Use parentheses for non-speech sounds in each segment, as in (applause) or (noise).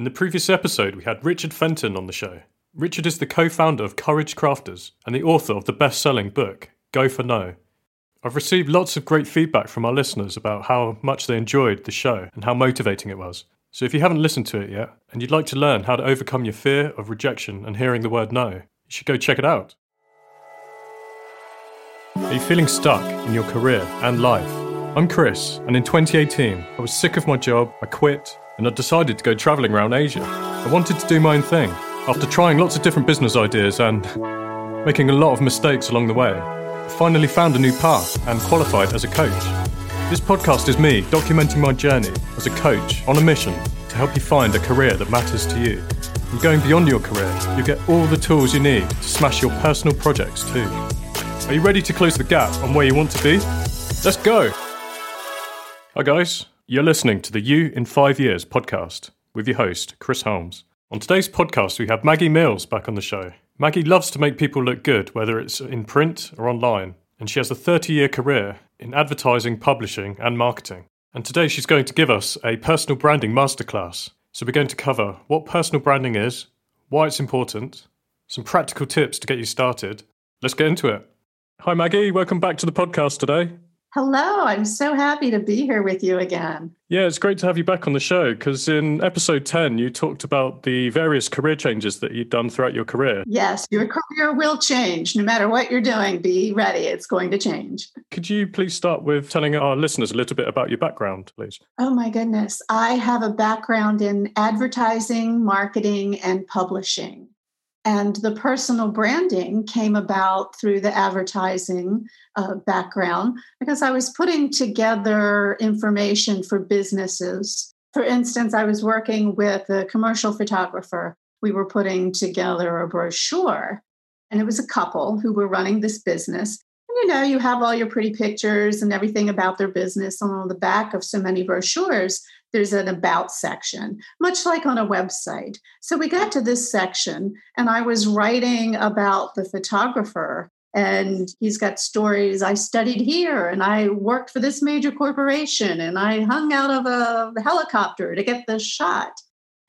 In the previous episode, we had Richard Fenton on the show. Richard is the co founder of Courage Crafters and the author of the best selling book, Go for No. I've received lots of great feedback from our listeners about how much they enjoyed the show and how motivating it was. So if you haven't listened to it yet and you'd like to learn how to overcome your fear of rejection and hearing the word no, you should go check it out. Are you feeling stuck in your career and life? I'm Chris, and in 2018, I was sick of my job, I quit, and I decided to go travelling around Asia. I wanted to do my own thing. After trying lots of different business ideas and (laughs) making a lot of mistakes along the way, I finally found a new path and qualified as a coach. This podcast is me documenting my journey as a coach on a mission to help you find a career that matters to you. And going beyond your career, you get all the tools you need to smash your personal projects too. Are you ready to close the gap on where you want to be? Let's go! Hi, guys. You're listening to the You in Five Years podcast with your host, Chris Holmes. On today's podcast, we have Maggie Mills back on the show. Maggie loves to make people look good, whether it's in print or online, and she has a 30 year career in advertising, publishing, and marketing. And today she's going to give us a personal branding masterclass. So we're going to cover what personal branding is, why it's important, some practical tips to get you started. Let's get into it. Hi, Maggie. Welcome back to the podcast today. Hello, I'm so happy to be here with you again. Yeah, it's great to have you back on the show because in episode 10, you talked about the various career changes that you've done throughout your career. Yes, your career will change. No matter what you're doing, be ready. It's going to change. Could you please start with telling our listeners a little bit about your background, please? Oh, my goodness. I have a background in advertising, marketing, and publishing. And the personal branding came about through the advertising uh, background because I was putting together information for businesses. For instance, I was working with a commercial photographer. We were putting together a brochure, and it was a couple who were running this business. And you know, you have all your pretty pictures and everything about their business on the back of so many brochures there's an about section, much like on a website. So we got to this section, and I was writing about the photographer. And he's got stories. I studied here and I worked for this major corporation and I hung out of a helicopter to get this shot.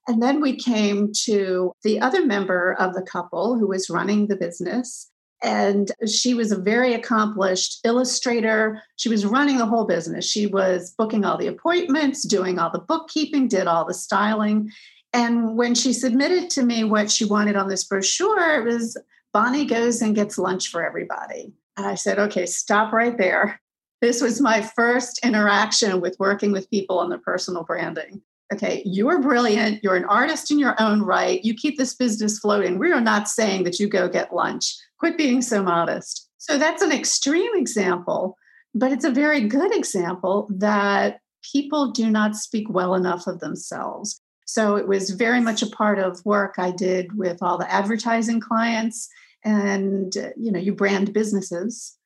And then we came to the other member of the couple who was running the business. And she was a very accomplished illustrator. She was running the whole business. She was booking all the appointments, doing all the bookkeeping, did all the styling. And when she submitted to me what she wanted on this brochure, it was Bonnie goes and gets lunch for everybody. And I said, okay, stop right there. This was my first interaction with working with people on their personal branding. Okay, you're brilliant. You're an artist in your own right. You keep this business floating. We are not saying that you go get lunch. Quit being so modest. So that's an extreme example, but it's a very good example that people do not speak well enough of themselves. So it was very much a part of work I did with all the advertising clients and you know you brand businesses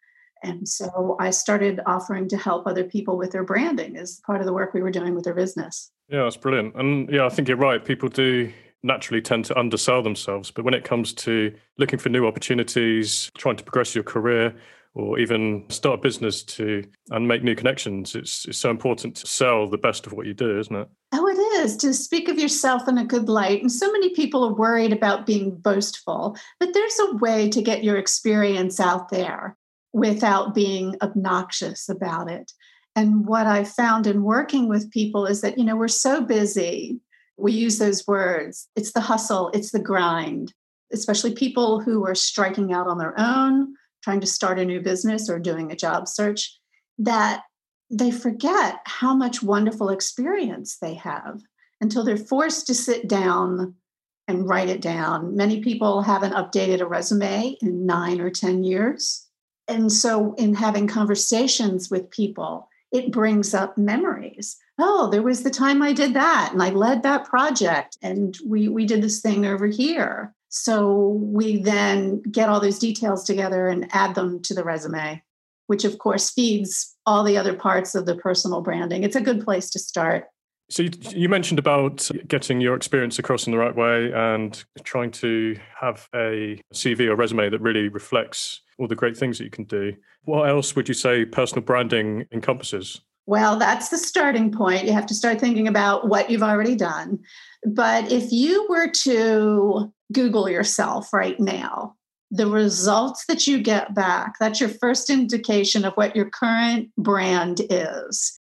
and so I started offering to help other people with their branding as part of the work we were doing with their business. Yeah, that's brilliant. And yeah, I think you're right. People do naturally tend to undersell themselves. But when it comes to looking for new opportunities, trying to progress your career, or even start a business to and make new connections, it's, it's so important to sell the best of what you do, isn't it? Oh, it is to speak of yourself in a good light. And so many people are worried about being boastful, but there's a way to get your experience out there without being obnoxious about it. And what I found in working with people is that, you know, we're so busy we use those words. It's the hustle, it's the grind, especially people who are striking out on their own, trying to start a new business or doing a job search, that they forget how much wonderful experience they have until they're forced to sit down and write it down. Many people haven't updated a resume in nine or 10 years. And so, in having conversations with people, it brings up memories. Oh there was the time i did that and i led that project and we we did this thing over here. So we then get all those details together and add them to the resume which of course feeds all the other parts of the personal branding. It's a good place to start. So you, you, mentioned about getting your experience across in the right way and trying to have a CV or resume that really reflects all the great things that you can do. What else would you say personal branding encompasses? Well, that's the starting point. You have to start thinking about what you've already done. But if you were to Google yourself right now, the results that you get back, that's your first indication of what your current brand is.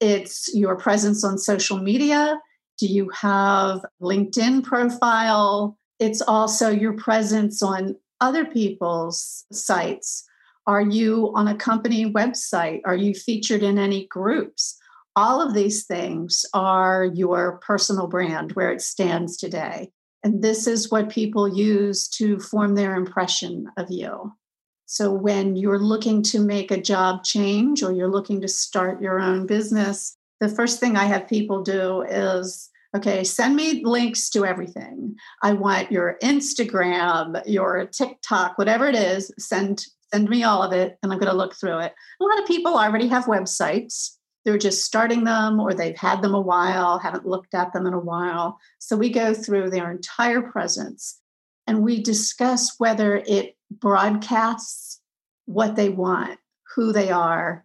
It's your presence on social media. Do you have LinkedIn profile? It's also your presence on other people's sites. Are you on a company website? Are you featured in any groups? All of these things are your personal brand where it stands today. And this is what people use to form their impression of you. So when you're looking to make a job change or you're looking to start your own business, the first thing I have people do is okay, send me links to everything. I want your Instagram, your TikTok, whatever it is, send send me all of it and I'm going to look through it. A lot of people already have websites. They're just starting them or they've had them a while, haven't looked at them in a while. So we go through their entire presence and we discuss whether it broadcasts what they want, who they are.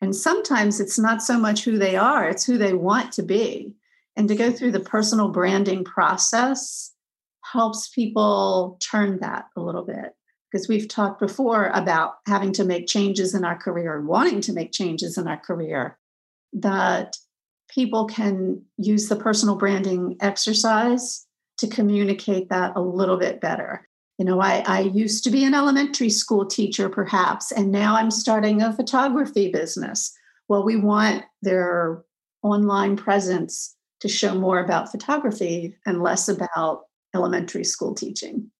And sometimes it's not so much who they are, it's who they want to be. And to go through the personal branding process helps people turn that a little bit. Because we've talked before about having to make changes in our career and wanting to make changes in our career that people can use the personal branding exercise to communicate that a little bit better. You know I, I used to be an elementary school teacher perhaps and now i'm starting a photography business. Well we want their online presence to show more about photography and less about elementary school teaching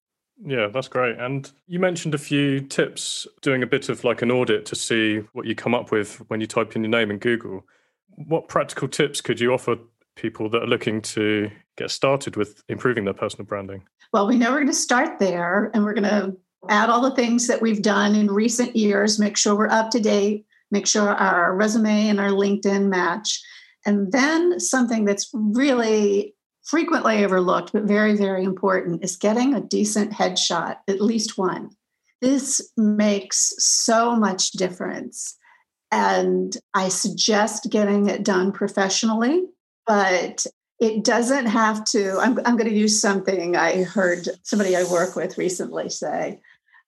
yeah, that's great. And you mentioned a few tips doing a bit of like an audit to see what you come up with when you type in your name in Google. What practical tips could you offer people that are looking to get started with improving their personal branding? Well, we know we're going to start there and we're going to add all the things that we've done in recent years, make sure we're up to date, make sure our resume and our LinkedIn match. And then something that's really frequently overlooked, but very, very important, is getting a decent headshot, at least one. This makes so much difference. And I suggest getting it done professionally, but it doesn't have to. I'm, I'm going to use something I heard somebody I work with recently say.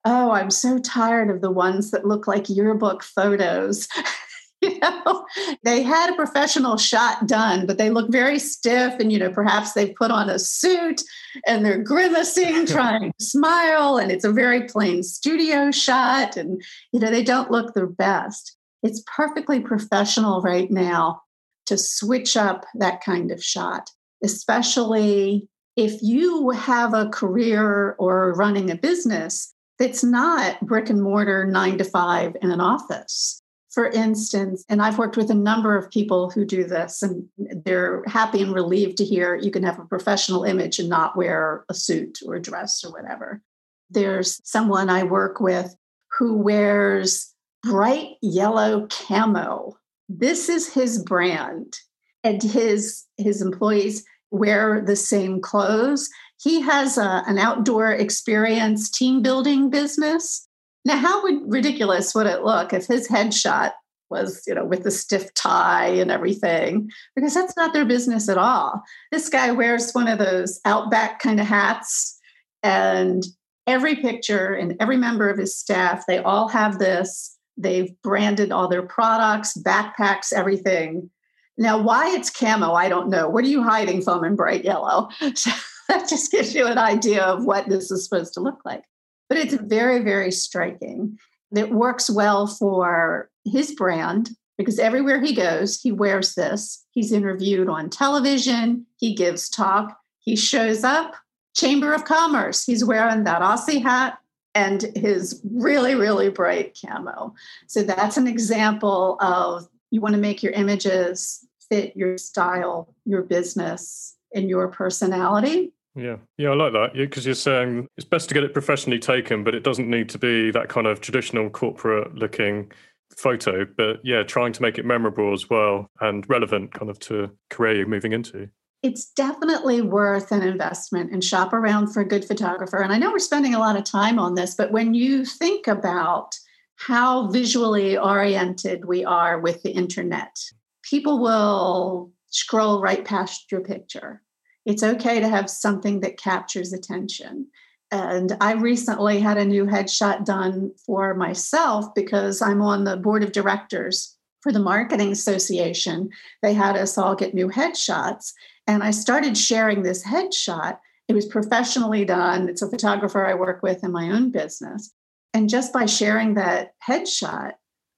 Oh, I'm so tired of the ones that look like yearbook photos. (laughs) (laughs) you know, they had a professional shot done, but they look very stiff. And, you know, perhaps they've put on a suit and they're grimacing, (laughs) trying to smile. And it's a very plain studio shot. And, you know, they don't look their best. It's perfectly professional right now to switch up that kind of shot, especially if you have a career or running a business that's not brick and mortar nine to five in an office for instance, and I've worked with a number of people who do this, and they're happy and relieved to hear you can have a professional image and not wear a suit or a dress or whatever. There's someone I work with who wears bright yellow camo. This is his brand, and his his employees wear the same clothes. He has a, an outdoor experience team building business now, how would ridiculous would it look if his headshot was, you know, with the stiff tie and everything? Because that's not their business at all. This guy wears one of those outback kind of hats, and every picture and every member of his staff, they all have this. They've branded all their products, backpacks, everything. Now, why it's camo, I don't know. What are you hiding from in bright yellow? (laughs) So that just gives you an idea of what this is supposed to look like but it's very, very striking. It works well for his brand because everywhere he goes, he wears this. He's interviewed on television, he gives talk, he shows up, Chamber of Commerce, he's wearing that Aussie hat and his really, really bright camo. So that's an example of you want to make your images fit your style, your business, and your personality. Yeah, yeah, I like that. Because you're saying it's best to get it professionally taken, but it doesn't need to be that kind of traditional corporate looking photo. But yeah, trying to make it memorable as well and relevant kind of to career you're moving into. It's definitely worth an investment and shop around for a good photographer. And I know we're spending a lot of time on this, but when you think about how visually oriented we are with the internet. People will scroll right past your picture. It's okay to have something that captures attention. And I recently had a new headshot done for myself because I'm on the board of directors for the Marketing Association. They had us all get new headshots. And I started sharing this headshot. It was professionally done. It's a photographer I work with in my own business. And just by sharing that headshot,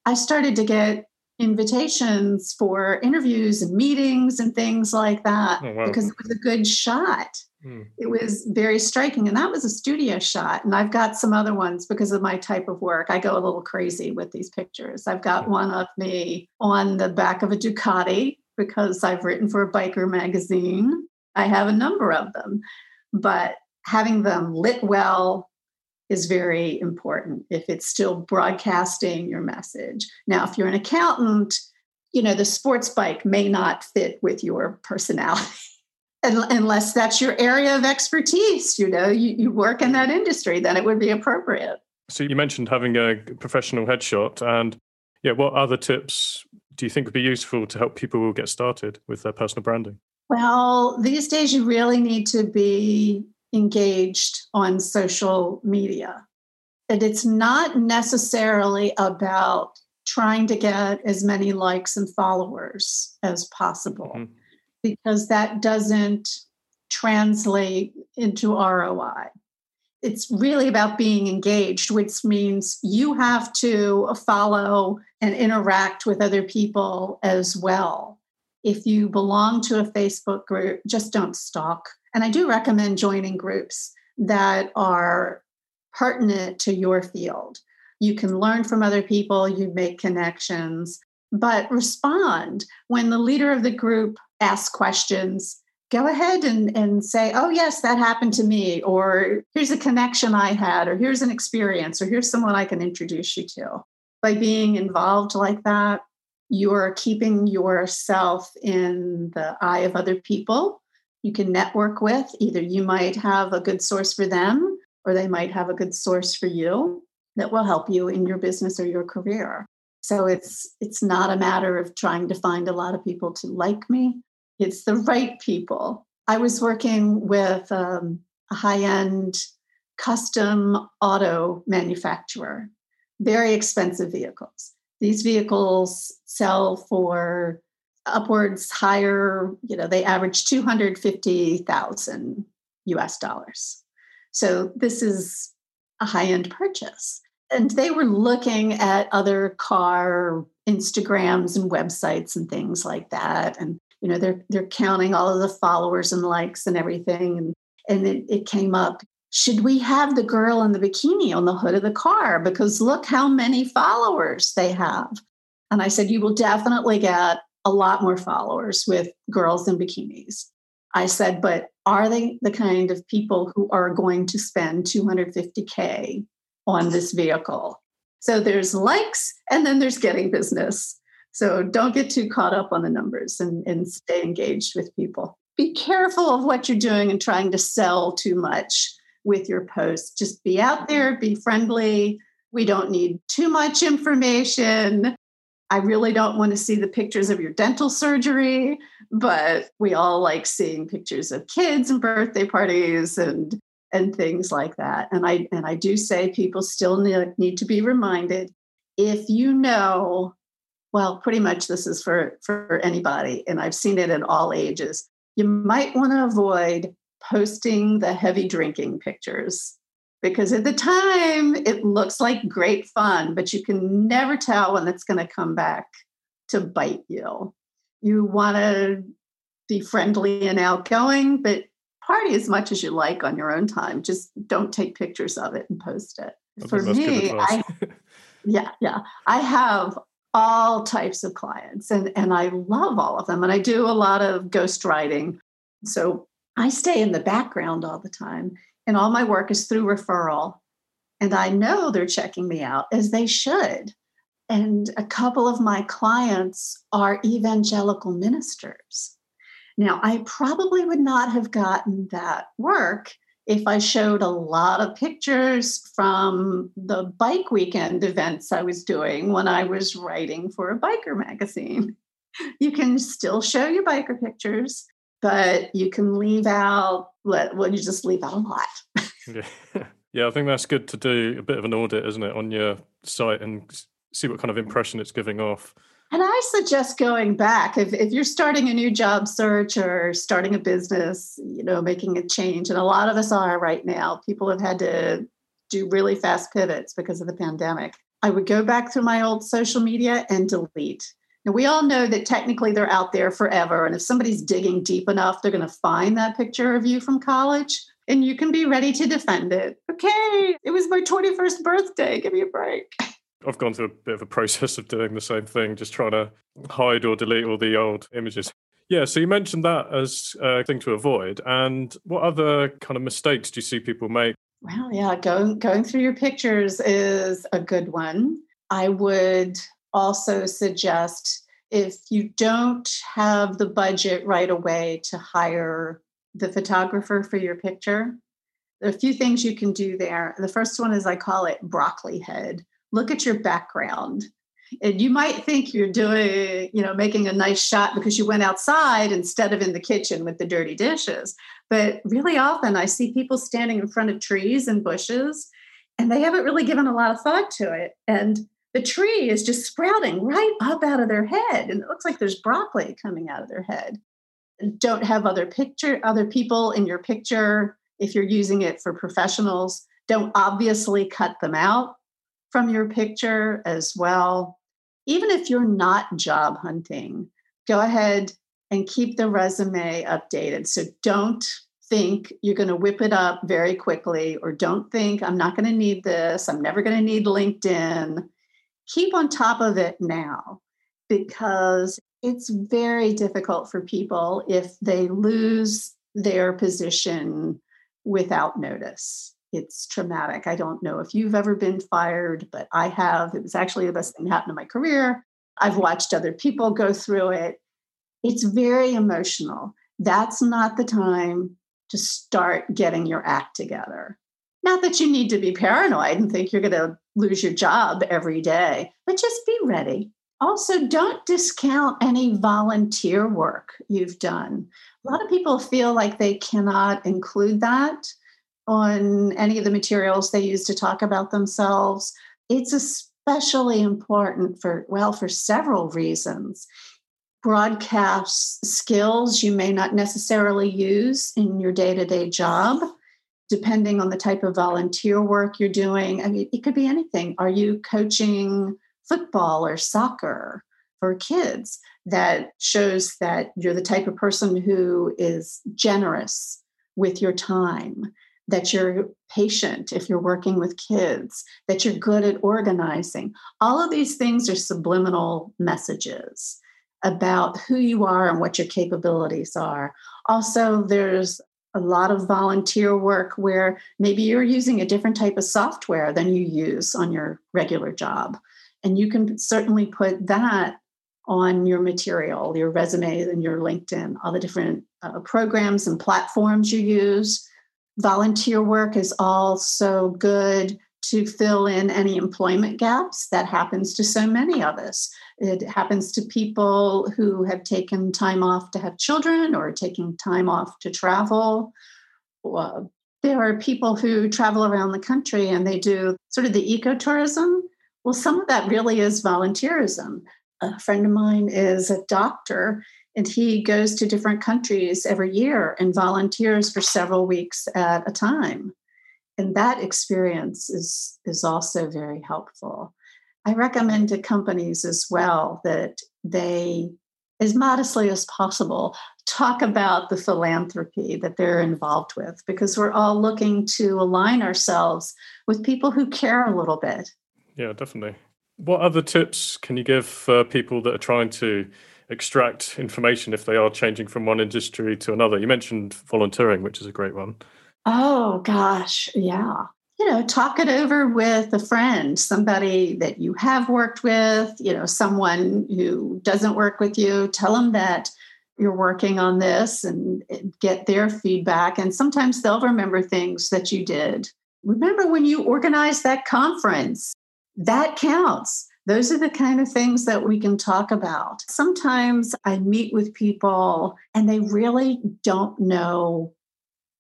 I started to get invitations for interviews and meetings and things like that oh, wow. because it was a good shot. Mm. It was very striking. And that was a studio shot. And I've got some other ones because of my type of work. I go a little crazy with these pictures. I've got mm. one of me on the back of a Ducati because I've written for a biker magazine. I have a number of them, but having them lit well, is very important if it's still broadcasting your message. Now, if you're an accountant, you know, the sports bike may not fit with your personality. (laughs) Unless that's your area of expertise, you know, you, you work in that industry, then it would be appropriate. So you mentioned having a professional headshot, and yeah, what other tips do you think would be useful to help people get started with their personal branding? Well, these days you really need to be engaged on social media. And it's not necessarily about trying to get as many likes and followers as possible mm-hmm. because that doesn't translate into ROI. It's really about being engaged, which means you have to follow and interact with other people as well. If you belong to a Facebook group, just don't stalk and I do recommend joining groups that are pertinent to your field. You can learn from other people, you make connections, but respond. When the leader of the group asks questions, go ahead and, and say, oh, yes, that happened to me, or here's a connection I had, or here's an experience, or here's someone I can introduce you to. By being involved like that, you're keeping yourself in the eye of other people you can network with. Either you might have a good source for them or they might have a good source for you that will help you in your business or your career. So it's it's not a matter of trying to find a lot of people to like me. It's the right people. I was working with um, a high-end custom auto manufacturer, very expensive vehicles. These vehicles sell for upwards higher, you know, they average 250,000 US dollars. So this is a high-end purchase. And they were looking at other car Instagrams and websites and things like that. And you know, they're they're counting all of the followers and likes and everything. And and it, it came up, should we have the girl in the bikini on the hood of the car? Because look how many followers they have. And I said, you will definitely get a lot more followers with girls in bikinis. I said, but are they the kind of people who are going to spend 250K on this vehicle? So there's likes and then there's getting business. So don't get too caught up on the numbers and, and stay engaged with people. Be careful of what you're doing and trying to sell too much with your posts. Just be out there, be friendly. We don't need too much information. I really don't want to see the pictures of your dental surgery, but we all like seeing pictures of kids and birthday parties and and things like that. And I and I do say people still need, need to be reminded if you know well pretty much this is for for anybody and I've seen it at all ages. You might want to avoid posting the heavy drinking pictures because at the time it looks like great fun, but you can never tell when it's going to come back to bite you. You want to be friendly and outgoing, but party as much as you like on your own time. Just don't take pictures of it and post it. For me, I, yeah, yeah, I have all types of clients and, and I love all of them. And I do a lot of ghostwriting. So I stay in the background all the time and all my work is through referral. And I know they're checking me out as they should. And a couple of my clients are evangelical ministers. Now, I probably would not have gotten that work if I showed a lot of pictures from the bike weekend events I was doing when I was writing for a biker magazine. You can still show your biker pictures, but you can leave out, let, well, you just leave out a lot. yeah. (laughs) yeah, I think that's good to do a bit of an audit, isn't it, on your site and see what kind of impression it's giving off. And I suggest going back if, if you're starting a new job search or starting a business, you know, making a change. And a lot of us are right now. People have had to do really fast pivots because of the pandemic. I would go back through my old social media and delete. Now, we all know that technically they're out there forever. And if somebody's digging deep enough, they're going to find that picture of you from college and you can be ready to defend it. Okay, it was my 21st birthday. Give me a break. I've gone through a bit of a process of doing the same thing, just trying to hide or delete all the old images. Yeah, so you mentioned that as a thing to avoid. And what other kind of mistakes do you see people make? Well, yeah, going going through your pictures is a good one. I would also suggest if you don't have the budget right away to hire the photographer for your picture, there are a few things you can do there. The first one is I call it broccoli head. Look at your background. And you might think you're doing you know making a nice shot because you went outside instead of in the kitchen with the dirty dishes. But really often i see people standing in front of trees and bushes and they haven't really given a lot of thought to it. And the tree is just sprouting right up out of their head and it looks like there's broccoli coming out of their head don't have other picture other people in your picture if you're using it for professionals don't obviously cut them out from your picture as well. Even if you're not job hunting, go ahead and keep the resume updated. So don't think you're going to whip it up very quickly, or don't think I'm not going to need this, I'm never going to need LinkedIn. Keep on top of it now because it's very difficult for people if they lose their position without notice it's traumatic. I don't know if you've ever been fired, but I have. It was actually the best thing that happened in my career. I've watched other people go through it. It's very emotional. That's not the time to start getting your act together. Not that you need to be paranoid and think you're going to lose your job every day, but just be ready. Also, don't discount any volunteer work you've done. A lot of people feel like they cannot include that on any of the materials they use to talk about themselves. It's especially important for, well, for several reasons. Broadcast skills you may not necessarily use in your day to day job, depending on the type of volunteer work you're doing. I mean, it could be anything. Are you coaching football or soccer for kids? That shows that you're the type of person who is generous with your time that you're patient if you're working with kids, that you're good at organizing. All of these things are subliminal messages about who you are and what your capabilities are. Also, there's a lot of volunteer work where maybe you're using a different type of software than you use on your regular job. And you can certainly put that on your material, your resume, and your LinkedIn, all the different uh, programs and platforms you use Volunteer work is also good to fill in any employment gaps. That happens to so many of us. It happens to people who have taken time off to have children or taking time off to travel. Well, there are people who travel around the country and they do sort of the ecotourism. Well, some of that really is volunteerism. A friend of mine is a doctor and he goes to different countries every year and volunteers for several weeks at a time and that experience is is also very helpful i recommend to companies as well that they as modestly as possible talk about the philanthropy that they're involved with because we're all looking to align ourselves with people who care a little bit yeah definitely what other tips can you give for people that are trying to extract information if they are changing from one industry to another. You mentioned volunteering, which is a great one. Oh, gosh. Yeah. You know, talk it over with a friend, somebody that you have worked with, you know, someone who doesn't work with you. Tell them that you're working on this and get their feedback. And sometimes they'll remember things that you did. Remember when you organized that conference? That counts. Those are the kind of things that we can talk about. Sometimes I meet with people and they really don't know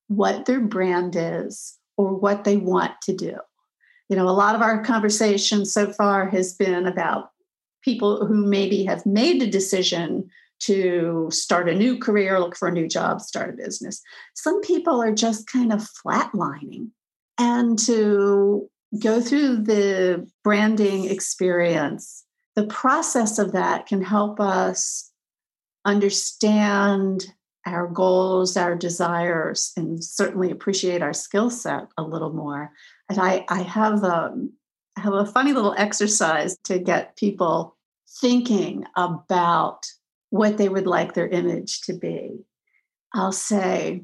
what their brand is or what they want to do. You know, a lot of our conversation so far has been about people who maybe have made the decision to start a new career, look for a new job, start a business. Some people are just kind of flatlining. And to go through the branding experience, the process of that can help us understand our goals, our desires, and certainly appreciate our skill set a little more. And I, I have um, have a funny little exercise to get people thinking about what they would like their image to be. I'll say,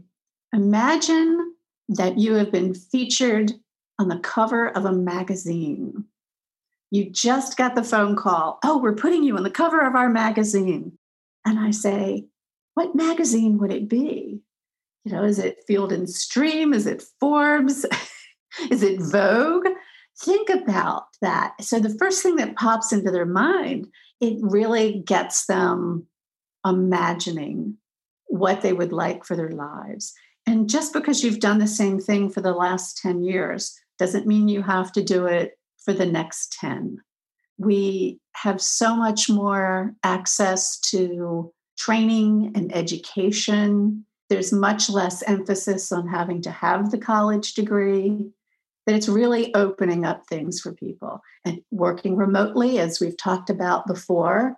imagine that you have been featured on the cover of a magazine. You just got the phone call. Oh, we're putting you on the cover of our magazine. And I say, what magazine would it be? You know, is it Field and Stream? Is it Forbes? (laughs) is it Vogue? Think about that. So the first thing that pops into their mind, it really gets them imagining what they would like for their lives. And just because you've done the same thing for the last 10 years doesn't mean you have to do it for the next 10. We have so much more access to training and education. There's much less emphasis on having to have the college degree, that it's really opening up things for people and working remotely, as we've talked about before,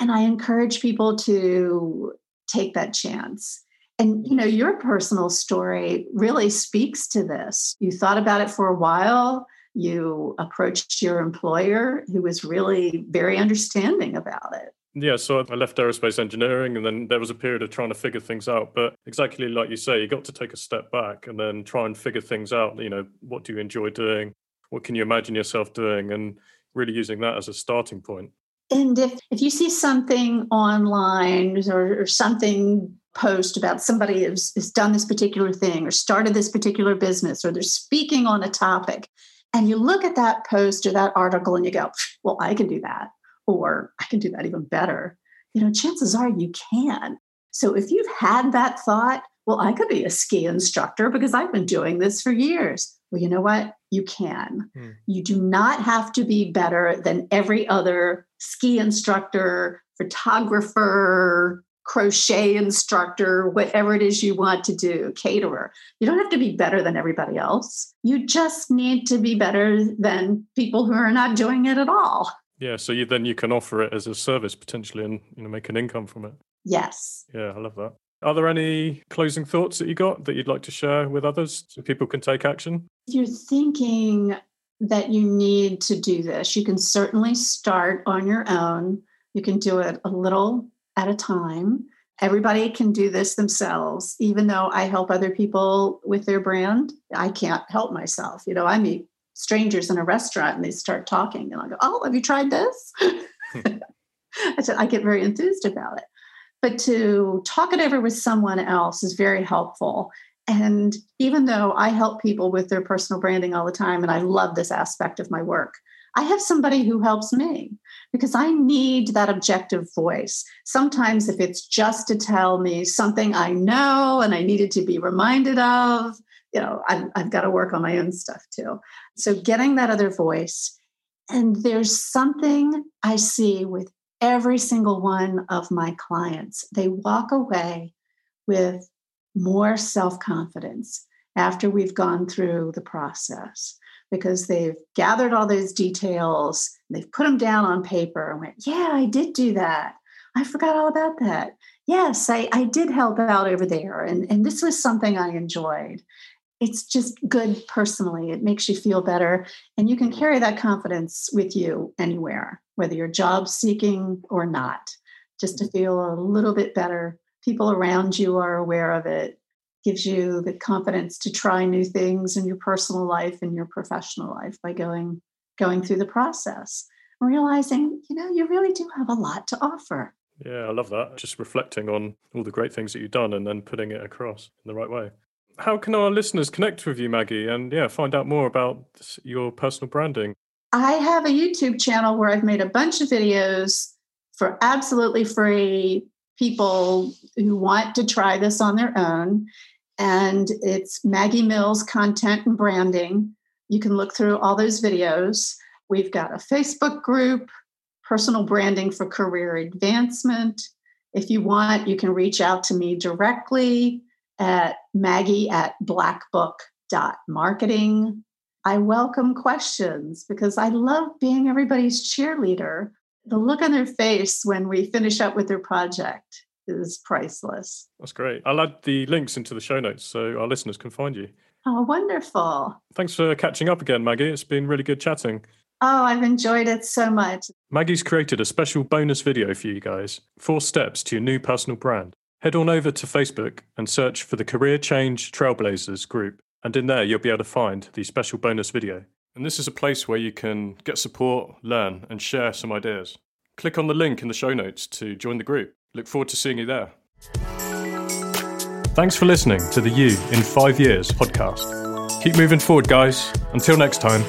and I encourage people to take that chance. And you know, your personal story really speaks to this. You thought about it for a while. You approached your employer, who was really very understanding about it. Yeah, so I left aerospace engineering and then there was a period of trying to figure things out. But exactly like you say, you got to take a step back and then try and figure things out. You know, what do you enjoy doing? What can you imagine yourself doing? And really using that as a starting point. and if if you see something online or, or something post about somebody has, has done this particular thing or started this particular business or they're speaking on a topic and you look at that post or that article and you go well i can do that or i can do that even better you know chances are you can so if you've had that thought well i could be a ski instructor because i've been doing this for years well, you know what? You can. Hmm. You do not have to be better than every other ski instructor, photographer, crochet instructor, whatever it is you want to do, caterer. You don't have to be better than everybody else. You just need to be better than people who are not doing it at all. Yeah, so you then you can offer it as a service potentially and you know make an income from it. Yes. Yeah, I love that. Are there any closing thoughts that you got that you'd like to share with others so people can take action? If you're thinking that you need to do this, you can certainly start on your own. You can do it a little at a time. Everybody can do this themselves. Even though I help other people with their brand, I can't help myself. You know, I meet strangers in a restaurant and they start talking, and I go, Oh, have you tried this? (laughs) I said, I get very enthused about it but to talk it over with someone else is very helpful. And even though I help people with their personal branding all the time, and I love this aspect of my work, I have somebody who helps me because I need that objective voice. Sometimes, if it's just to tell me something I know and I needed to be reminded of, you know, I've, I've got to work on my own stuff too. So, getting that other voice. And there's something I see with every single one of my clients, they walk away with more self confidence after we've gone through the process because they've gathered all those details, they've put them down on paper and went, Yeah, I did do that. I forgot all about that. Yes, I, I did help out over there. And, and this was something I enjoyed it's just good personally. It makes you feel better. And you can carry that confidence with you anywhere, whether you're job seeking or not, just to feel a little bit better. People around you are aware of it, gives you the confidence to try new things in your personal life and your professional life by going going through the process realizing you know you really do have a lot to offer Yeah, I love that. Just reflecting on all the great things that you've done and then putting it across in the right way. How can our listeners connect with you, Maggie, and yeah, find out more about your personal branding? I have a YouTube channel where I've made a bunch of videos for absolutely free people who want to try this on their own. And it's Maggie Mills Content and Branding. You can look through all those videos. We've got a Facebook group, Personal Branding for Career Advancement. If you want, you can reach out to me directly at maggie at blackbook.marketing. I welcome questions because I love being everybody's cheerleader. The look on their face when we finish up with their project is priceless. That's great. I'll add the links into the show notes so our listeners can find you. Oh, wonderful. Thanks for catching up again, Maggie. It's been really good chatting. Oh, I've enjoyed it so much. Maggie's created a special bonus video for you guys four steps to your new personal brand. Head on over to Facebook and search for the Career Change Trailblazers group, and in there you'll be able to find the special bonus video. And this is a place where you can get support, learn, and share some ideas. Click on the link in the show notes to join the group. Look forward to seeing you there. Thanks for listening to the You in Five Years podcast. Keep moving forward, guys. Until next time.